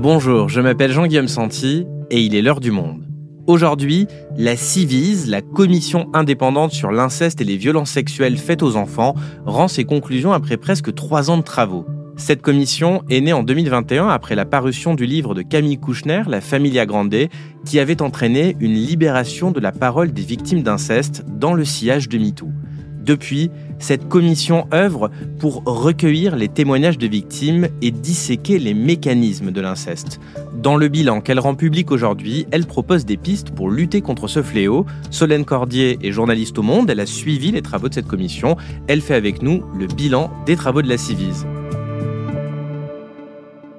Bonjour, je m'appelle Jean-Guillaume Santi et il est l'heure du monde. Aujourd'hui, la CIVIS, la commission indépendante sur l'inceste et les violences sexuelles faites aux enfants, rend ses conclusions après presque trois ans de travaux. Cette commission est née en 2021 après la parution du livre de Camille Kouchner, La Familia Grande, qui avait entraîné une libération de la parole des victimes d'inceste dans le sillage de MeToo. Depuis, cette commission œuvre pour recueillir les témoignages de victimes et disséquer les mécanismes de l'inceste. Dans le bilan qu'elle rend public aujourd'hui, elle propose des pistes pour lutter contre ce fléau. Solène Cordier est journaliste au Monde, elle a suivi les travaux de cette commission. Elle fait avec nous le bilan des travaux de la Civise.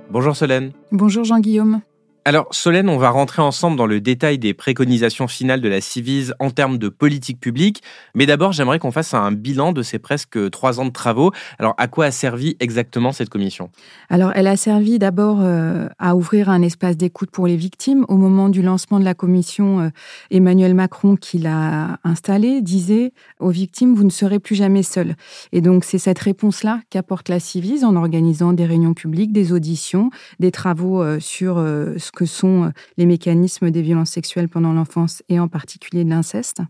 Bonjour Solène. Bonjour Jean-Guillaume. Alors, Solène, on va rentrer ensemble dans le détail des préconisations finales de la Civise en termes de politique publique. Mais d'abord, j'aimerais qu'on fasse un bilan de ces presque trois ans de travaux. Alors, à quoi a servi exactement cette commission? Alors, elle a servi d'abord euh, à ouvrir un espace d'écoute pour les victimes. Au moment du lancement de la commission, euh, Emmanuel Macron, qui l'a installée, disait aux victimes, vous ne serez plus jamais seuls. Et donc, c'est cette réponse-là qu'apporte la Civise en organisant des réunions publiques, des auditions, des travaux euh, sur ce que sont euh, les mécanismes des violences sexuelles pendant l'enfance et en particulier de l'inceste.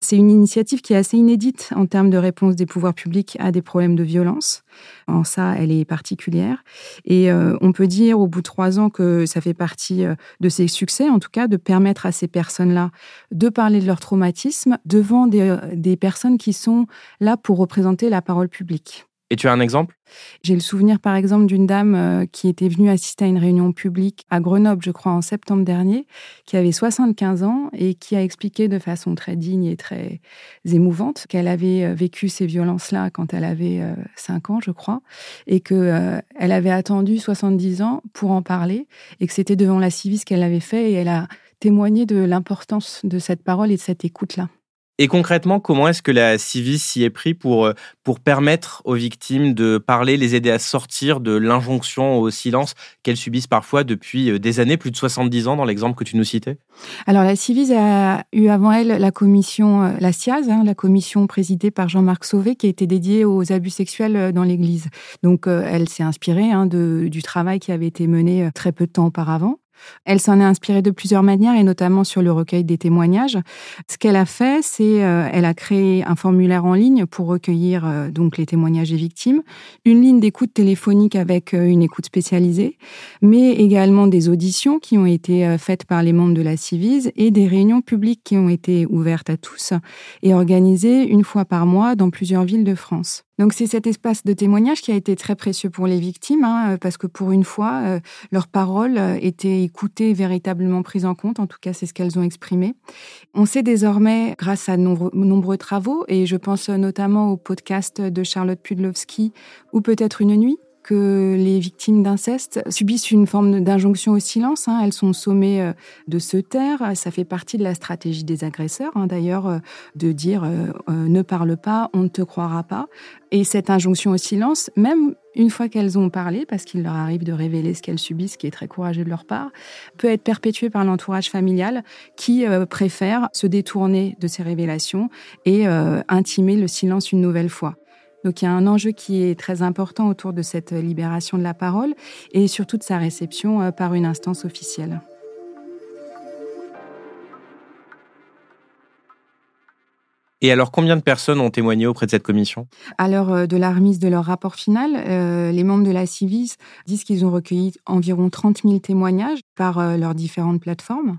C'est une initiative qui est assez inédite en termes de réponse des pouvoirs publics à des problèmes de violence. En ça, elle est particulière. Et euh, on peut dire au bout de trois ans que ça fait partie euh, de ses succès, en tout cas, de permettre à ces personnes-là de parler de leur traumatisme devant des personnes qui sont là pour représenter la parole publique. Et tu as un exemple? J'ai le souvenir, par exemple, d'une dame euh, qui était venue assister à une réunion publique à Grenoble, je crois, en septembre dernier, qui avait 75 ans et qui a expliqué de façon très digne et très émouvante qu'elle avait euh, vécu ces violences-là quand elle avait 5 euh, ans, je crois, et qu'elle avait attendu 70 ans pour en parler et que c'était devant la Civis qu'elle l'avait fait et elle a témoigné de l'importance de cette parole et de cette écoute-là. Et concrètement, comment est-ce que la Civis s'y est pris pour, euh, pour permettre aux victimes de parler, les aider à sortir de l'injonction au silence qu'elles subissent parfois depuis euh, des années, plus de 70 ans dans l'exemple que tu nous citais? Alors la Civis a eu avant elle la commission, euh, la CIAZ, hein, la commission présidée par Jean-Marc Sauvé, qui a été dédiée aux abus sexuels dans l'Église. Donc elle s'est inspirée hein, de, du travail qui avait été mené très peu de temps auparavant. Elle s'en est inspirée de plusieurs manières et notamment sur le recueil des témoignages. Ce qu'elle a fait, c'est euh, elle a créé un formulaire en ligne pour recueillir euh, donc les témoignages des victimes, une ligne d'écoute téléphonique avec euh, une écoute spécialisée, mais également des auditions qui ont été faites par les membres de la Civise et des réunions publiques qui ont été ouvertes à tous et organisées une fois par mois dans plusieurs villes de France. Donc c'est cet espace de témoignage qui a été très précieux pour les victimes, hein, parce que pour une fois, euh, leurs paroles écoutées, véritablement prises en compte. En tout cas, c'est ce qu'elles ont exprimé. On sait désormais, grâce à de nombreux, travaux, et je pense notamment au podcast de Charlotte Pudlowski, ou peut-être une nuit, que les victimes d'inceste subissent une forme d'injonction au silence. Hein. Elles sont sommées euh, de se taire. Ça fait partie de la stratégie des agresseurs, hein, d'ailleurs, euh, de dire euh, ne parle pas, on ne te croira pas. Et cette injonction au silence, même une fois qu'elles ont parlé, parce qu'il leur arrive de révéler ce qu'elles subissent, qui est très courageux de leur part, peut être perpétuée par l'entourage familial qui préfère se détourner de ces révélations et intimer le silence une nouvelle fois. Donc il y a un enjeu qui est très important autour de cette libération de la parole et surtout de sa réception euh, par une instance officielle. Et alors, combien de personnes ont témoigné auprès de cette commission? À l'heure de la remise de leur rapport final, euh, les membres de la Civis disent qu'ils ont recueilli environ 30 000 témoignages par euh, leurs différentes plateformes.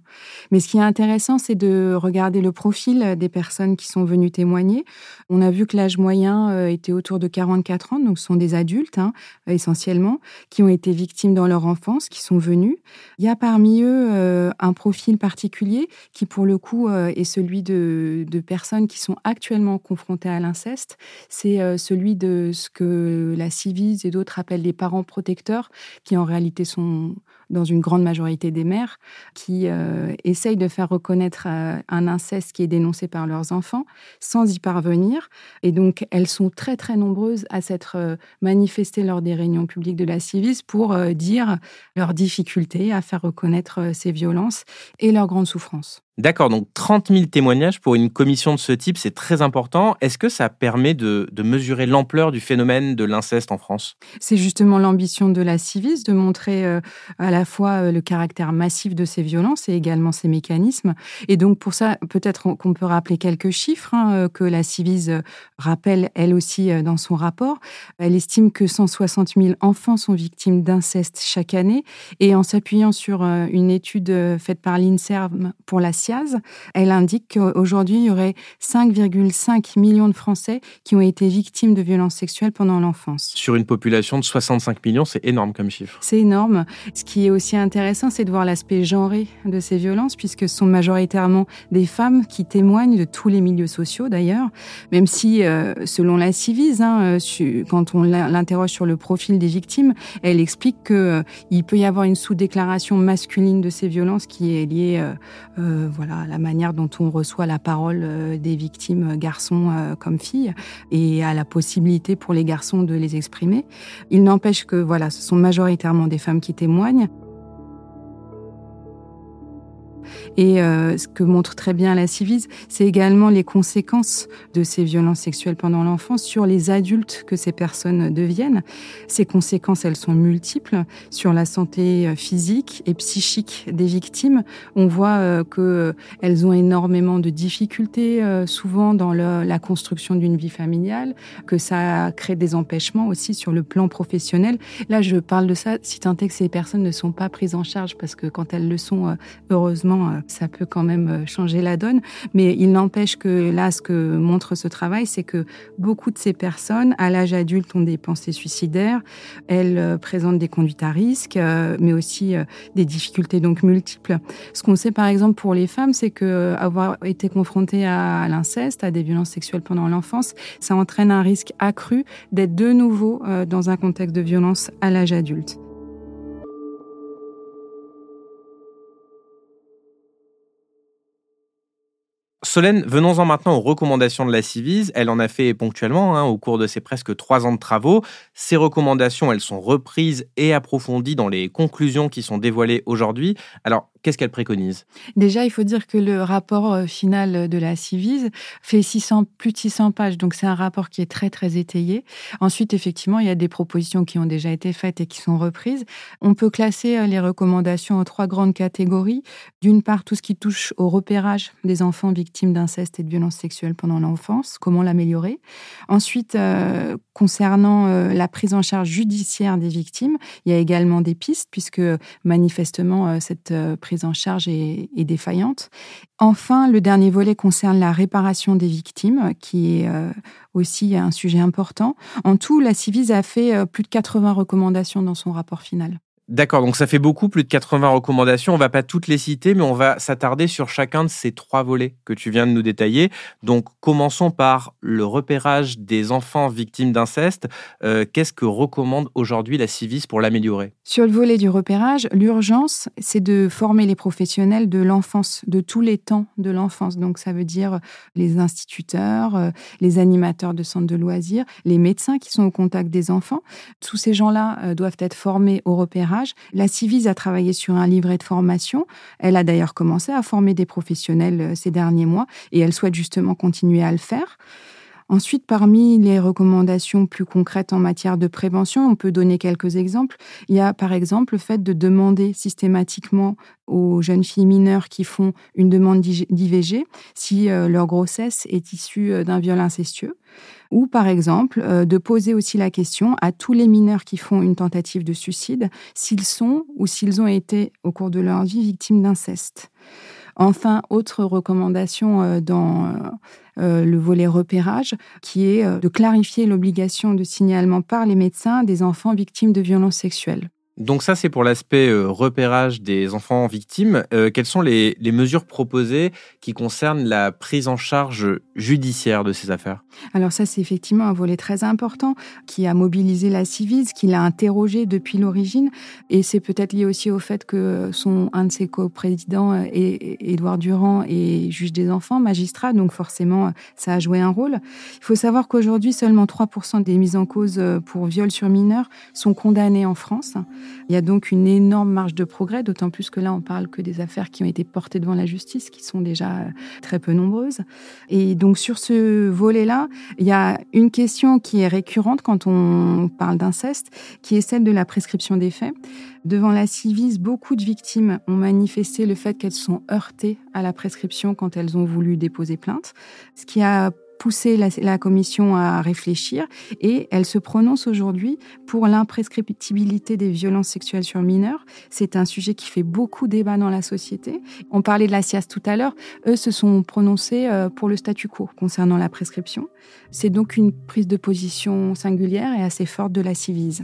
Mais ce qui est intéressant, c'est de regarder le profil des personnes qui sont venues témoigner. On a vu que l'âge moyen était autour de 44 ans, donc ce sont des adultes hein, essentiellement, qui ont été victimes dans leur enfance, qui sont venus. Il y a parmi eux un profil particulier qui, pour le coup, est celui de, personnes qui sont actuellement confrontés à l'inceste, c'est euh, celui de ce que la Civise et d'autres appellent les parents protecteurs, qui en réalité sont dans une grande majorité des mères, qui euh, essayent de faire reconnaître euh, un inceste qui est dénoncé par leurs enfants sans y parvenir. Et donc, elles sont très, très nombreuses à s'être manifestées lors des réunions publiques de la Civise pour dire leurs difficultés à faire reconnaître ces violences et leurs grandes souffrances. D'accord, donc 30 000 témoignages pour une commission de ce type, c'est très important. Est-ce que ça permet de, mesurer l'ampleur du phénomène de l'inceste en France? C'est justement l'ambition de la Civis de montrer euh, à la fois euh, le caractère massif de ces violences et également ces mécanismes. Et donc pour ça, peut-être qu'on peut rappeler quelques chiffres hein, euh, que la Civis rappelle elle aussi dans son rapport. Elle estime que 160 000 enfants sont victimes d'inceste chaque année et en s'appuyant sur une étude faite par l'INSERM pour la elle indique qu'aujourd'hui, il y aurait 5,5 millions de Français qui ont été victimes de violences sexuelles pendant l'enfance. Sur une population de 65 millions, c'est énorme comme chiffre. C'est énorme. Ce qui est aussi intéressant, c'est de voir l'aspect genré de ces violences, puisque ce sont majoritairement des femmes qui témoignent de tous les milieux sociaux d'ailleurs, même si, euh, selon la Civise, hein, euh, quand on l'interroge sur le profil des victimes, elle explique qu'il euh, peut y avoir une sous-déclaration masculine de ces violences qui est liée voilà, la manière dont on reçoit la parole euh, des victimes, euh, garçons euh, comme filles, et à la possibilité pour les garçons de les exprimer. Il n'empêche que voilà, ce sont majoritairement des femmes qui témoignent. Et euh, ce que montre très bien la Civise, c'est également les conséquences de ces violences sexuelles pendant l'enfance sur les adultes que ces personnes deviennent. Ces conséquences, elles sont multiples sur la santé euh, physique et psychique des victimes. On voit euh, que elles ont énormément de difficultés souvent dans la construction d'une vie familiale, que ça crée des empêchements aussi sur le plan professionnel. Là, je parle de ça si tant est que ces personnes ne sont pas prises en charge parce que quand elles le sont, heureusement, ça peut quand même euh, changer la donne. Mais il n'empêche que là, ce que montre ce travail, c'est que beaucoup de ces personnes, à l'âge adulte, ont des pensées suicidaires. Elles euh, présentent des conduites à risque, euh, mais aussi des difficultés donc multiples. Ce qu'on sait par exemple pour les femmes, c'est que avoir été confrontées à l'inceste, à des violences sexuelles pendant l'enfance, ça entraîne un risque accru d'être de nouveau dans un contexte de violence à l'âge adulte. Solène, venons-en maintenant aux recommandations de la Civise. Elle en a fait ponctuellement hein, au cours de ses presque trois ans de travaux. Ces recommandations, elles sont reprises et approfondies dans les conclusions qui sont dévoilées aujourd'hui. Qu'est-ce qu'elle préconise? Déjà, il faut dire que le rapport euh, final de la Civise fait 600, plus de 600 pages, donc c'est un rapport qui est très très étayé. Ensuite, effectivement, il y a des propositions qui ont déjà été faites et qui sont reprises. On peut classer euh, les recommandations en trois grandes catégories. D'une part, tout ce qui touche au repérage des enfants victimes d'inceste et de violences sexuelles pendant l'enfance, comment l'améliorer. Ensuite, euh, concernant la prise en charge judiciaire des victimes, il y a également des pistes puisque manifestement cette prise en charge est, défaillante. Enfin, le dernier volet concerne la réparation des victimes, qui est euh, aussi un sujet important. En tout, la Civise a fait euh, plus de 80 recommandations dans son rapport final. D'accord, donc ça fait beaucoup, plus de 80 recommandations. On va pas toutes les citer, mais on va s'attarder sur chacun de ces trois volets que tu viens de nous détailler. Donc commençons par le repérage des enfants victimes d'inceste. Euh, qu'est-ce que recommande aujourd'hui la Civis pour l'améliorer? Sur le volet du repérage, l'urgence, c'est de former les professionnels de l'enfance, de tous les temps de l'enfance. Donc ça veut dire les instituteurs, euh, les animateurs de centres de loisirs, les médecins qui sont au contact des enfants. Tous ces gens-là euh, doivent être formés au repérage la Civise a travaillé sur un livret de formation. Elle a d'ailleurs commencé à former des professionnels euh, ces derniers mois et elle souhaite justement continuer à le faire. Ensuite, parmi les recommandations plus concrètes en matière de prévention, on peut donner quelques exemples. Il y a par exemple le fait de demander systématiquement aux jeunes filles mineures qui font une demande d'IVG si euh, leur grossesse est issue euh, d'un viol incestueux. Ou par exemple, euh, de poser aussi la question à tous les mineurs qui font une tentative de suicide s'ils sont ou s'ils ont été au cours de leur vie victimes d'inceste. Enfin, autre recommandation euh, dans euh, le volet repérage, qui est de clarifier l'obligation de signalement par les médecins des enfants victimes de violences sexuelles. Donc ça, c'est pour l'aspect euh, repérage des enfants victimes. Euh, quelles sont les, mesures proposées qui concernent la prise en charge judiciaire de ces affaires? Alors ça, c'est effectivement un volet très important qui a mobilisé la Civise, qui l'a interrogé depuis l'origine. Et c'est peut-être lié aussi au fait que son, un de ses coprésidents, euh, Édouard Durand, est juge des enfants, magistrat, donc forcément, ça a joué un rôle. Il faut savoir qu'aujourd'hui, seulement 3% des mises en cause pour viol sur mineurs sont condamnées en France. Il y a donc une énorme marge de progrès, d'autant plus que là, on parle que des affaires qui ont été portées devant la justice, qui sont déjà euh, très peu nombreuses. Et donc, sur ce volet-là, il y a une question qui est récurrente quand on parle d'inceste, qui est celle de la prescription des faits. Devant la Civis, beaucoup de victimes ont manifesté le fait qu'elles sont heurtées à la prescription quand elles ont voulu déposer plainte, ce qui a poussé la, commission à réfléchir et elle se prononce aujourd'hui pour l'imprescriptibilité des violences sexuelles sur mineurs. C'est un sujet qui fait beaucoup débat dans la société. On parlait de la SIAS tout à l'heure. Eux se sont prononcés euh, pour le statu quo concernant la prescription. C'est donc une prise de position singulière et assez forte de la Civise.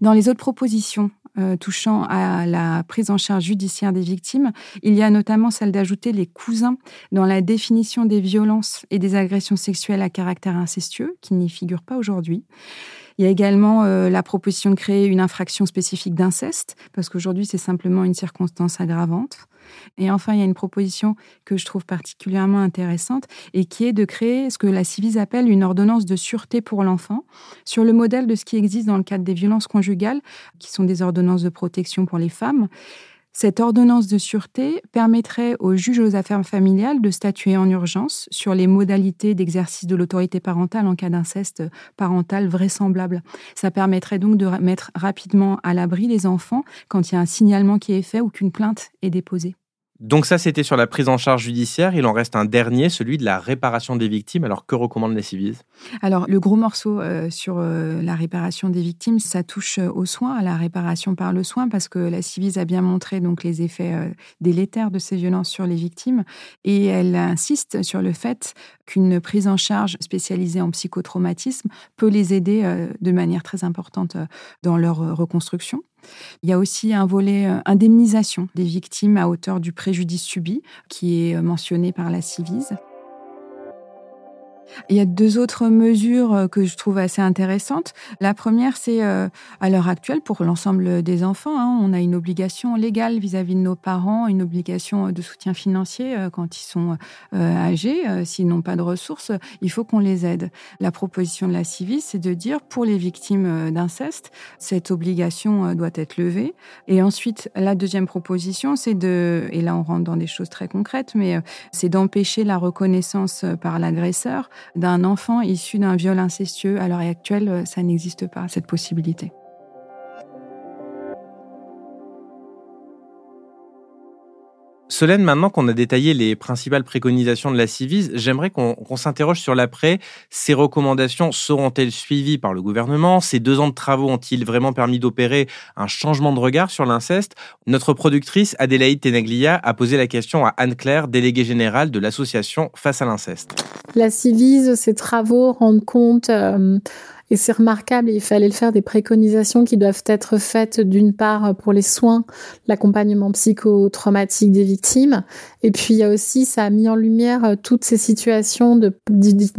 Dans les autres propositions euh, touchant à la prise en charge judiciaire des victimes, il y a notamment celle d'ajouter les cousins dans la définition des violences et des agressions sexuelles à caractère incestueux, qui n'y figurent pas aujourd'hui. Il y a également euh, la proposition de créer une infraction spécifique d'inceste, parce qu'aujourd'hui, c'est simplement une circonstance aggravante. Et enfin, il y a une proposition que je trouve particulièrement intéressante et qui est de créer ce que la Civise appelle une ordonnance de sûreté pour l'enfant, sur le modèle de ce qui existe dans le cadre des violences conjugales, qui sont des ordonnances de protection pour les femmes. Cette ordonnance de sûreté permettrait aux juges aux affaires familiales de statuer en urgence sur les modalités d'exercice de l'autorité parentale en cas d'inceste parental vraisemblable. Ça permettrait donc de mettre rapidement à l'abri les enfants quand il y a un signalement qui est fait ou qu'une plainte est déposée. Donc ça, c'était sur la prise en charge judiciaire. Il en reste un dernier, celui de la réparation des victimes. Alors que recommande la Civise Alors le gros morceau euh, sur euh, la réparation des victimes, ça touche euh, aux soins, à la réparation par le soin, parce que la Civise a bien montré donc les effets délétères de ces violences sur les victimes, et elle insiste sur le fait qu'une prise en charge spécialisée en psychotraumatisme peut les aider de manière très importante dans leur reconstruction. Il y a aussi un volet euh, indemnisation des victimes à hauteur du préjudice subi qui est euh, mentionné par la Civise. Il y a deux autres mesures euh, que je trouve assez intéressantes. La première, c'est euh, à l'heure actuelle, pour l'ensemble des enfants, hein, on a une obligation légale vis-à-vis de nos parents, une obligation de soutien financier euh, quand ils sont âgés. S'ils n'ont pas de ressources, il faut qu'on les aide. La proposition de la CIVIS, c'est de dire pour les victimes d'inceste, cette obligation doit être levée. Et ensuite, la deuxième proposition, c'est de, et là on rentre dans des choses très concrètes, mais c'est d'empêcher la reconnaissance par l'agresseur d'un enfant issu d'un viol incestueux. À l'heure actuelle, ça n'existe pas, cette possibilité. Solène, maintenant qu'on a détaillé les principales préconisations de la Civise, j'aimerais qu'on s'interroge sur l'après. Ces recommandations seront-elles suivies par le gouvernement? Ces deux ans de travaux ont-ils vraiment permis d'opérer un changement de regard sur l'inceste? Notre productrice Adélaïde Tenaglia a posé la question à Anne-Claire, déléguée générale de l'association Face à l'inceste. La Civise, ces travaux rendent compte... Euh, et c'est remarquable, il fallait le faire des préconisations qui doivent être faites d'une part pour les soins, l'accompagnement psychotraumatique des victimes, et puis il y a aussi, ça a mis en lumière euh, toutes ces situations de,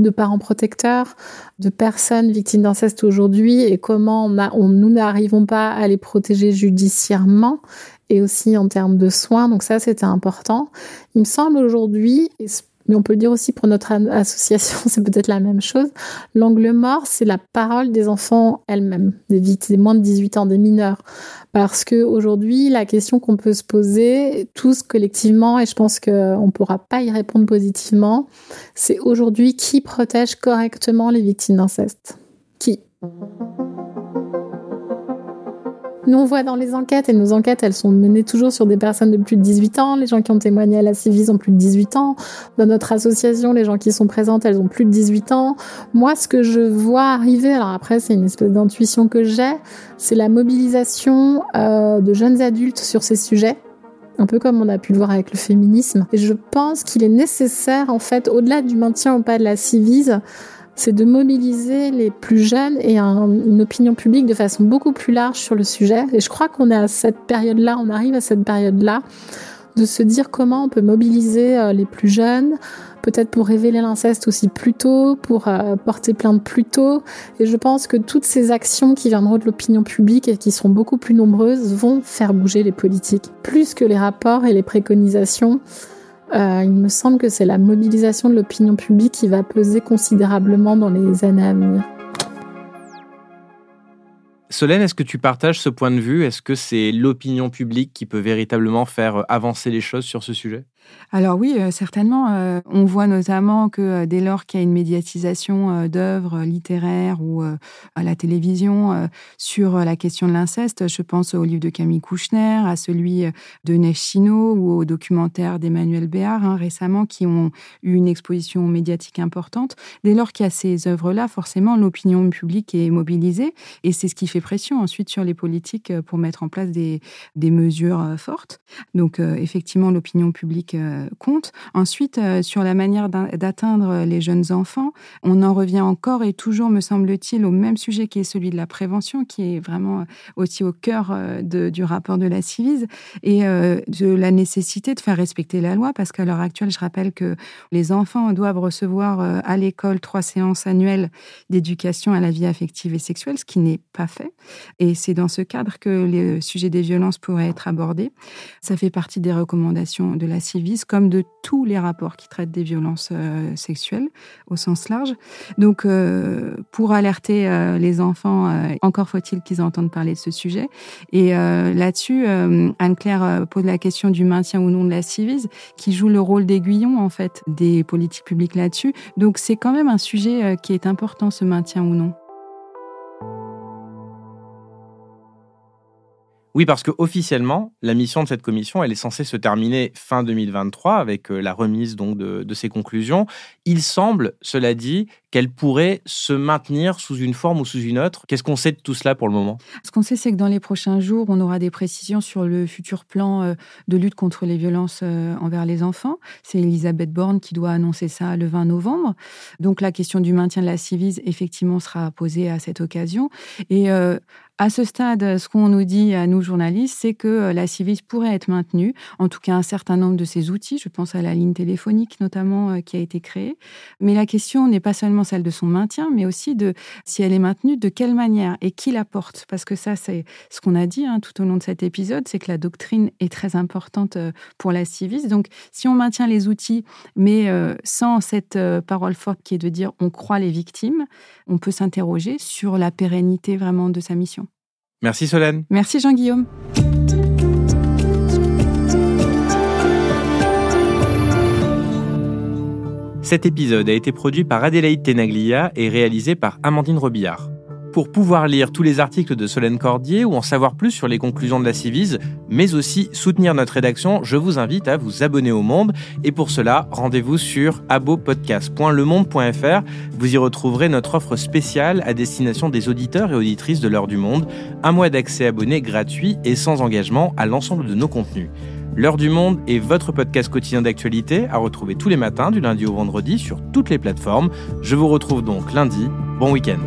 parents protecteurs, de personnes victimes d'inceste aujourd'hui, et comment on nous n'arrivons pas à les protéger judiciairement et aussi en termes de soins. Donc ça, c'était important. Il me semble aujourd'hui, mais on peut le dire aussi pour notre association, c'est peut-être la même chose. L'angle mort, c'est la parole des enfants elles-mêmes, des, des moins de 18 ans, des mineurs. Parce que aujourd'hui, la question qu'on peut se poser tous collectivement, et je pense qu'on ne pourra pas y répondre positivement, c'est aujourd'hui qui protège correctement les victimes d'inceste? Qui? Nous, on voit dans les enquêtes, et nos enquêtes, elles sont menées toujours sur des personnes de plus de 18 ans. Les gens qui ont témoigné à la Civis ont plus de 18 ans. Dans notre association, les gens qui sont présentes, elles ont plus de 18 ans. Moi, ce que je vois arriver, alors après, c'est une espèce d'intuition que j'ai, c'est la mobilisation euh, de jeunes adultes sur ces sujets un peu comme on a pu le voir avec le féminisme. Et je pense qu'il est nécessaire, en fait, au-delà du maintien ou pas de la civise, c'est de mobiliser les plus jeunes et une opinion publique de façon beaucoup plus large sur le sujet. Et je crois qu'on est à cette période-là, on arrive à cette période-là, de se dire comment on peut mobiliser euh, les plus jeunes, peut-être pour révéler l'inceste aussi plus tôt, pour euh, porter plainte plus tôt. Et je pense que toutes ces actions qui viendront de l'opinion publique et qui seront beaucoup plus nombreuses vont faire bouger les politiques, plus que les rapports et les préconisations. Euh, il me semble que c'est la mobilisation de l'opinion publique qui va peser considérablement dans les années à venir. Solène, est-ce que tu partages ce point de vue? Est-ce que c'est l'opinion publique qui peut véritablement faire avancer les choses sur ce sujet? Alors oui, euh, certainement. Euh, on voit notamment que euh, dès lors qu'il y a une médiatisation d'œuvres littéraires ou à la télévision sur la question de l'inceste, je pense au livre de Camille Kouchner, à celui de Neige ou au documentaire d'Emmanuel Béard hein, récemment, qui ont eu une exposition médiatique importante. Dès lors qu'il y a ces œuvres-là, forcément, l'opinion publique est mobilisée et c'est ce qui fait pression ensuite sur les politiques pour mettre en place des, des mesures fortes. Donc effectivement, l'opinion publique euh, compte. Ensuite, euh, sur la manière d'atteindre les jeunes enfants, on en revient encore et toujours, me semble-t-il, au même sujet qui est celui de la prévention, qui est vraiment aussi au cœur euh, du rapport de la Civise, et de la nécessité de faire respecter la loi, parce qu'à l'heure actuelle, je rappelle que les enfants doivent recevoir à l'école trois séances annuelles d'éducation à la vie affective et sexuelle, ce qui n'est pas fait. Et c'est dans ce cadre que le sujet des violences pourrait être abordé. Ça fait partie des recommandations de la Civise comme de tous les rapports qui traitent des violences euh, sexuelles au sens large. Donc, euh, pour alerter euh, les enfants, encore faut-il qu'ils entendent parler de ce sujet. Et là-dessus, Anne-Claire pose la question du maintien ou non de la civise, qui joue le rôle d'aiguillon en fait des politiques publiques là-dessus. Donc, c'est quand même un sujet qui est important, ce maintien ou non. Oui, parce que officiellement, la mission de cette commission, elle est censée se terminer fin 2023 avec euh, la remise donc de, de ses conclusions. Il semble, cela dit, qu'elle pourrait se maintenir sous une forme ou sous une autre. Qu'est-ce qu'on sait de tout cela pour le moment? Ce qu'on sait, c'est que dans les prochains jours, on aura des précisions sur le futur plan euh, de lutte contre les violences euh, envers les enfants. C'est Elisabeth Borne qui doit annoncer ça le 20 novembre. Donc la question du maintien de la civise, effectivement, sera posée à cette occasion. Et à ce stade, ce qu'on nous dit à nous journalistes, c'est que euh, la Civis pourrait être maintenue, en tout cas un certain nombre de ses outils, je pense à la ligne téléphonique notamment euh, qui a été créée. Mais la question n'est pas seulement celle de son maintien, mais aussi de si elle est maintenue, de quelle manière et qui la porte? Parce que ça, c'est ce qu'on a dit hein, tout au long de cet épisode, c'est que la doctrine est très importante euh, pour la Civis. Donc si on maintient les outils, mais sans cette parole forte qui est de dire on croit les victimes, on peut s'interroger sur la pérennité vraiment de sa mission. Merci Solène. Merci Jean-Guillaume. Cet épisode a été produit par Adélaïde Tenaglia et réalisé par Amandine Robillard. Pour pouvoir lire tous les articles de Solène Cordier ou en savoir plus sur les conclusions de la Civise, mais aussi soutenir notre rédaction, je vous invite à vous abonner au Monde. Et pour cela, rendez-vous sur abopodcast.lemonde.fr. Vous y retrouverez notre offre spéciale à destination des auditeurs et auditrices de l'heure du monde. Un mois d'accès abonné gratuit et sans engagement à l'ensemble de nos contenus. L'heure du monde est votre podcast quotidien d'actualité à retrouver tous les matins du lundi au vendredi sur toutes les plateformes. Je vous retrouve donc lundi. Bon week-end.